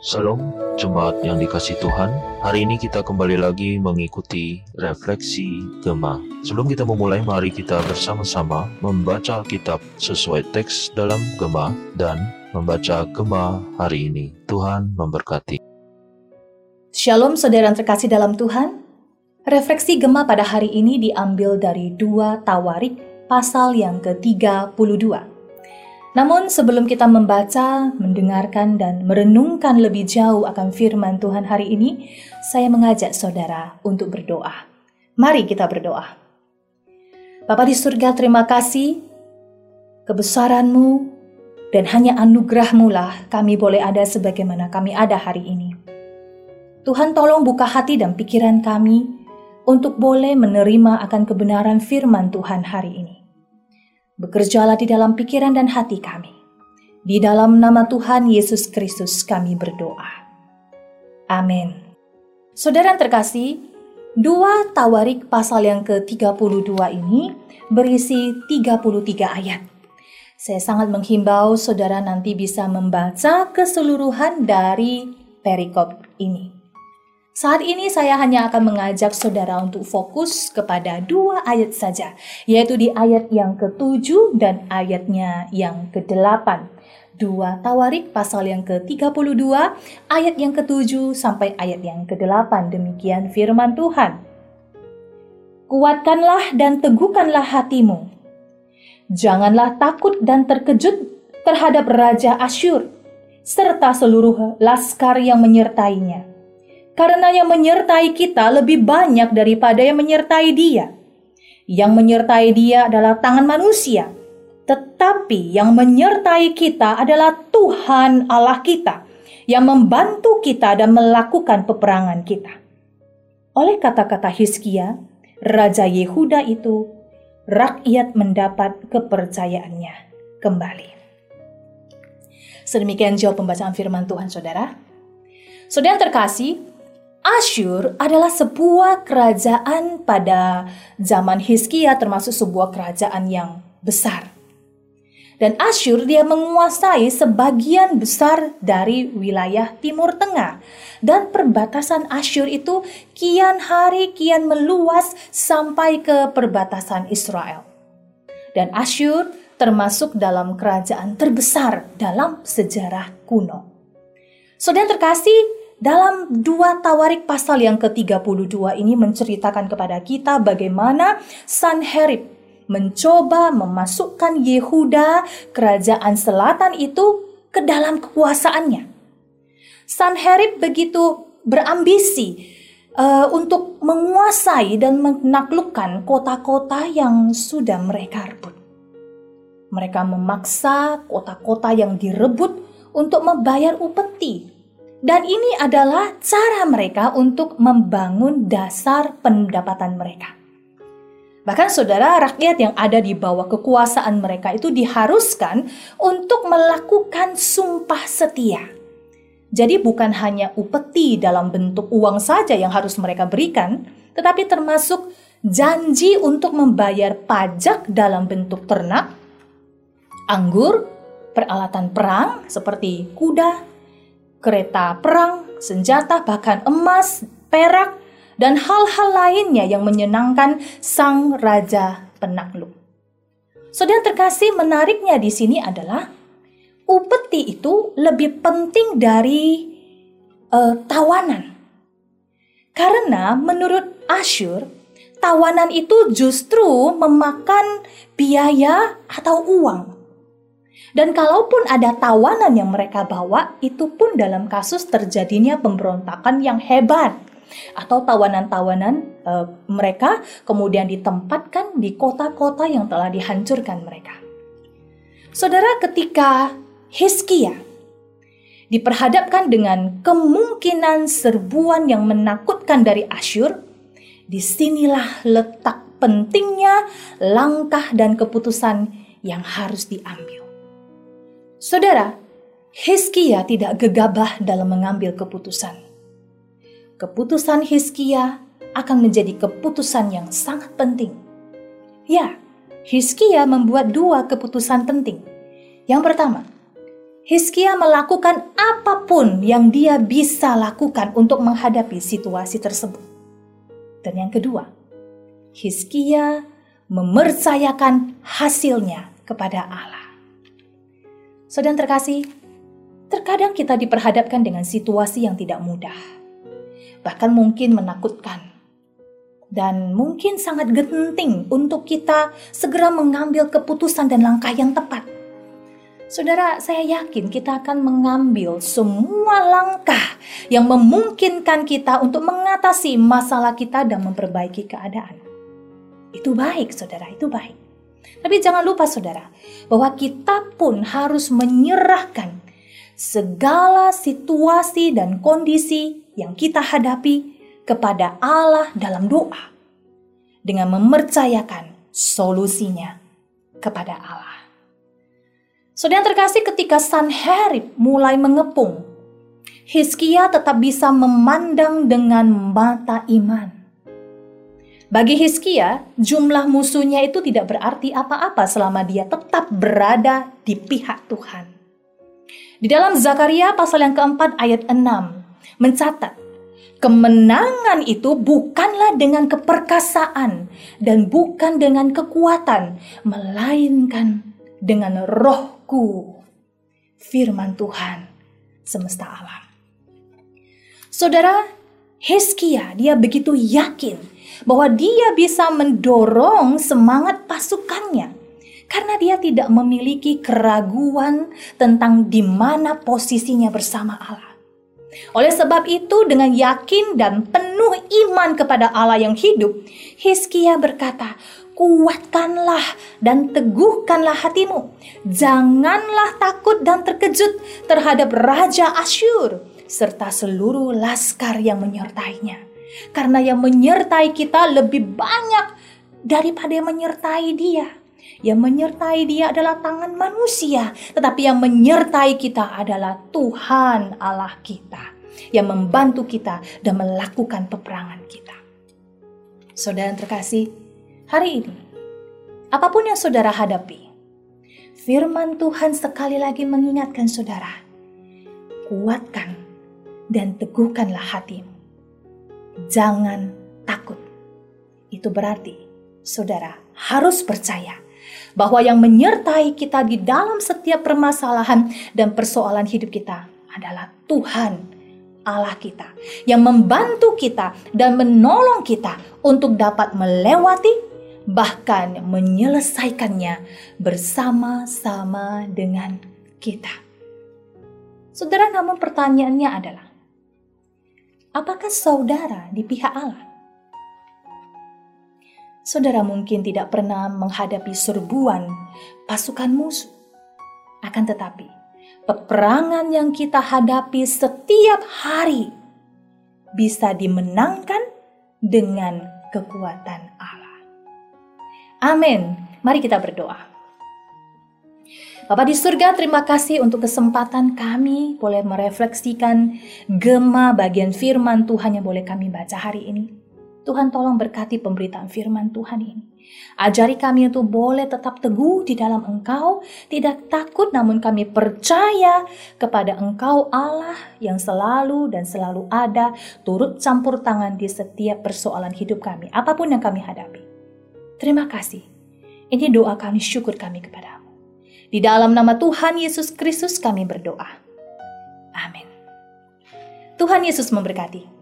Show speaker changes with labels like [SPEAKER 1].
[SPEAKER 1] Salam jemaat yang dikasih Tuhan. Hari ini kita kembali lagi mengikuti refleksi Gema. Sebelum kita memulai, mari kita bersama-sama membaca Alkitab sesuai teks dalam Gema dan membaca Gema hari ini. Tuhan memberkati.
[SPEAKER 2] Shalom saudara yang terkasih dalam Tuhan. Refleksi Gema pada hari ini diambil dari dua Tawarik pasal yang ke-32. Namun sebelum kita membaca, mendengarkan, dan merenungkan lebih jauh akan firman Tuhan hari ini, saya mengajak saudara untuk berdoa. Mari kita berdoa. Bapa di surga, terima kasih kebesaranmu dan hanya anugerahmu lah kami boleh ada sebagaimana kami ada hari ini. Tuhan tolong buka hati dan pikiran kami untuk boleh menerima akan kebenaran firman Tuhan hari ini. Bekerjalah di dalam pikiran dan hati kami. Di dalam nama Tuhan Yesus Kristus kami berdoa. Amin. Saudara terkasih, dua Tawarik pasal yang ke-32 ini berisi 33 ayat. Saya sangat menghimbau saudara nanti bisa membaca keseluruhan dari perikop ini. Saat ini saya hanya akan mengajak saudara untuk fokus kepada dua ayat saja, yaitu di ayat yang ke-7 dan ayatnya yang ke-8. Dua Tawarik pasal yang ke-32, ayat yang ke-7 sampai ayat yang ke-8. Demikian firman Tuhan. Kuatkanlah dan teguhkanlah hatimu. Janganlah takut dan terkejut terhadap Raja Asyur, serta seluruh laskar yang menyertainya karena yang menyertai kita lebih banyak daripada yang menyertai dia. Yang menyertai dia adalah tangan manusia, tetapi yang menyertai kita adalah Tuhan Allah kita yang membantu kita dan melakukan peperangan kita. Oleh kata-kata Hizkia, Raja Yehuda itu, rakyat mendapat kepercayaannya kembali. Sedemikian jawab pembacaan firman Tuhan, saudara. Saudara terkasih, Asyur adalah sebuah kerajaan pada zaman Hizkia termasuk sebuah kerajaan yang besar. Dan Asyur dia menguasai sebagian besar dari wilayah Timur Tengah. Dan perbatasan Asyur itu kian hari kian meluas sampai ke perbatasan Israel. Dan Asyur termasuk dalam kerajaan terbesar dalam sejarah kuno. Saudara terkasih, dalam dua Tawarik pasal yang ke-32 ini menceritakan kepada kita bagaimana Sanherib mencoba memasukkan Yehuda, kerajaan selatan itu, ke dalam kekuasaannya. Sanherib begitu berambisi uh, untuk menguasai dan menaklukkan kota-kota yang sudah mereka rebut. Mereka memaksa kota-kota yang direbut untuk membayar upeti dan ini adalah cara mereka untuk membangun dasar pendapatan mereka. Bahkan saudara rakyat yang ada di bawah kekuasaan mereka itu diharuskan untuk melakukan sumpah setia. Jadi bukan hanya upeti dalam bentuk uang saja yang harus mereka berikan, tetapi termasuk janji untuk membayar pajak dalam bentuk ternak, anggur, peralatan perang seperti kuda, kereta perang, senjata, bahkan emas, perak, dan hal-hal lainnya yang menyenangkan sang raja penakluk. Saudara terkasih, menariknya di sini adalah upeti itu lebih penting dari uh, tawanan. Karena menurut Asyur, tawanan itu justru memakan biaya atau uang. Dan kalaupun ada tawanan yang mereka bawa, itu pun dalam kasus terjadinya pemberontakan yang hebat atau tawanan-tawanan e, mereka kemudian ditempatkan di kota-kota yang telah dihancurkan mereka. Saudara, ketika Hizkia diperhadapkan dengan kemungkinan serbuan yang menakutkan dari Asyur, di sinilah letak pentingnya langkah dan keputusan yang harus diambil. Saudara, Hizkia tidak gegabah dalam mengambil keputusan. Keputusan Hizkia akan menjadi keputusan yang sangat penting. Ya, Hizkia membuat dua keputusan penting. Yang pertama, Hizkia melakukan apa pun yang dia bisa lakukan untuk menghadapi situasi tersebut. Dan yang kedua, Hizkia mempercayakan hasilnya kepada Allah. Saudara terkasih, terkadang kita diperhadapkan dengan situasi yang tidak mudah, bahkan mungkin menakutkan, dan mungkin sangat genting untuk kita segera mengambil keputusan dan langkah yang tepat. Saudara, saya yakin kita akan mengambil semua langkah yang memungkinkan kita untuk mengatasi masalah kita dan memperbaiki keadaan. Itu baik, saudara, itu baik. Tapi jangan lupa, saudara, bahwa kita pun harus menyerahkan segala situasi dan kondisi yang kita hadapi kepada Allah dalam doa dengan mempercayakan solusinya kepada Allah. Saudara terkasih ketika Sanherib mulai mengepung, Hizkia tetap bisa memandang dengan mata iman. Bagi Hizkia, jumlah musuhnya itu tidak berarti apa-apa selama dia tetap berada di pihak Tuhan. Di dalam Zakaria pasal yang keempat ayat 6 mencatat, kemenangan itu bukanlah dengan keperkasaan dan bukan dengan kekuatan, melainkan dengan rohku. Firman Tuhan semesta alam. Saudara, Heskia dia begitu yakin bahwa dia bisa mendorong semangat pasukannya karena dia tidak memiliki keraguan tentang di mana posisinya bersama Allah. Oleh sebab itu, dengan yakin dan penuh iman kepada Allah yang hidup, Hizkia berkata, "Kuatkanlah dan teguhkanlah hatimu. Janganlah takut dan terkejut terhadap Raja Asyur serta seluruh laskar yang menyertainya." Karena yang menyertai kita lebih banyak daripada yang menyertai dia. Yang menyertai dia adalah tangan manusia, tetapi yang menyertai kita adalah Tuhan Allah kita yang membantu kita dan melakukan peperangan kita. Saudara yang terkasih, hari ini apa pun yang saudara hadapi, firman Tuhan sekali lagi mengingatkan saudara, kuatkan dan teguhkanlah hatimu jangan takut. Itu berarti saudara harus percaya bahwa yang menyertai kita di dalam setiap permasalahan dan persoalan hidup kita adalah Tuhan Allah kita yang membantu kita dan menolong kita untuk dapat melewati bahkan menyelesaikannya bersama-sama dengan kita. Saudara, namun pertanyaannya adalah apakah saudara di pihak Allah? Saudara mungkin tidak pernah menghadapi serbuan pasukan musuh. Akan tetapi, peperangan yang kita hadapi setiap hari bisa dimenangkan dengan kekuatan Allah. Amin. Mari kita berdoa. Bapak di surga, terima kasih untuk kesempatan kami boleh merefleksikan gema bagian firman Tuhan yang boleh kami baca hari ini. Tuhan tolong berkati pemberitaan firman Tuhan ini. Ajari kami untuk boleh tetap teguh di dalam Engkau, tidak takut namun kami percaya kepada Engkau Allah yang selalu dan selalu ada, turut campur tangan di setiap persoalan hidup kami, apa pun yang kami hadapi. Terima kasih. Ini doa kami, syukur kami kepadamu. Di dalam nama Tuhan Yesus Kristus kami berdoa. Amin. Tuhan Yesus memberkati.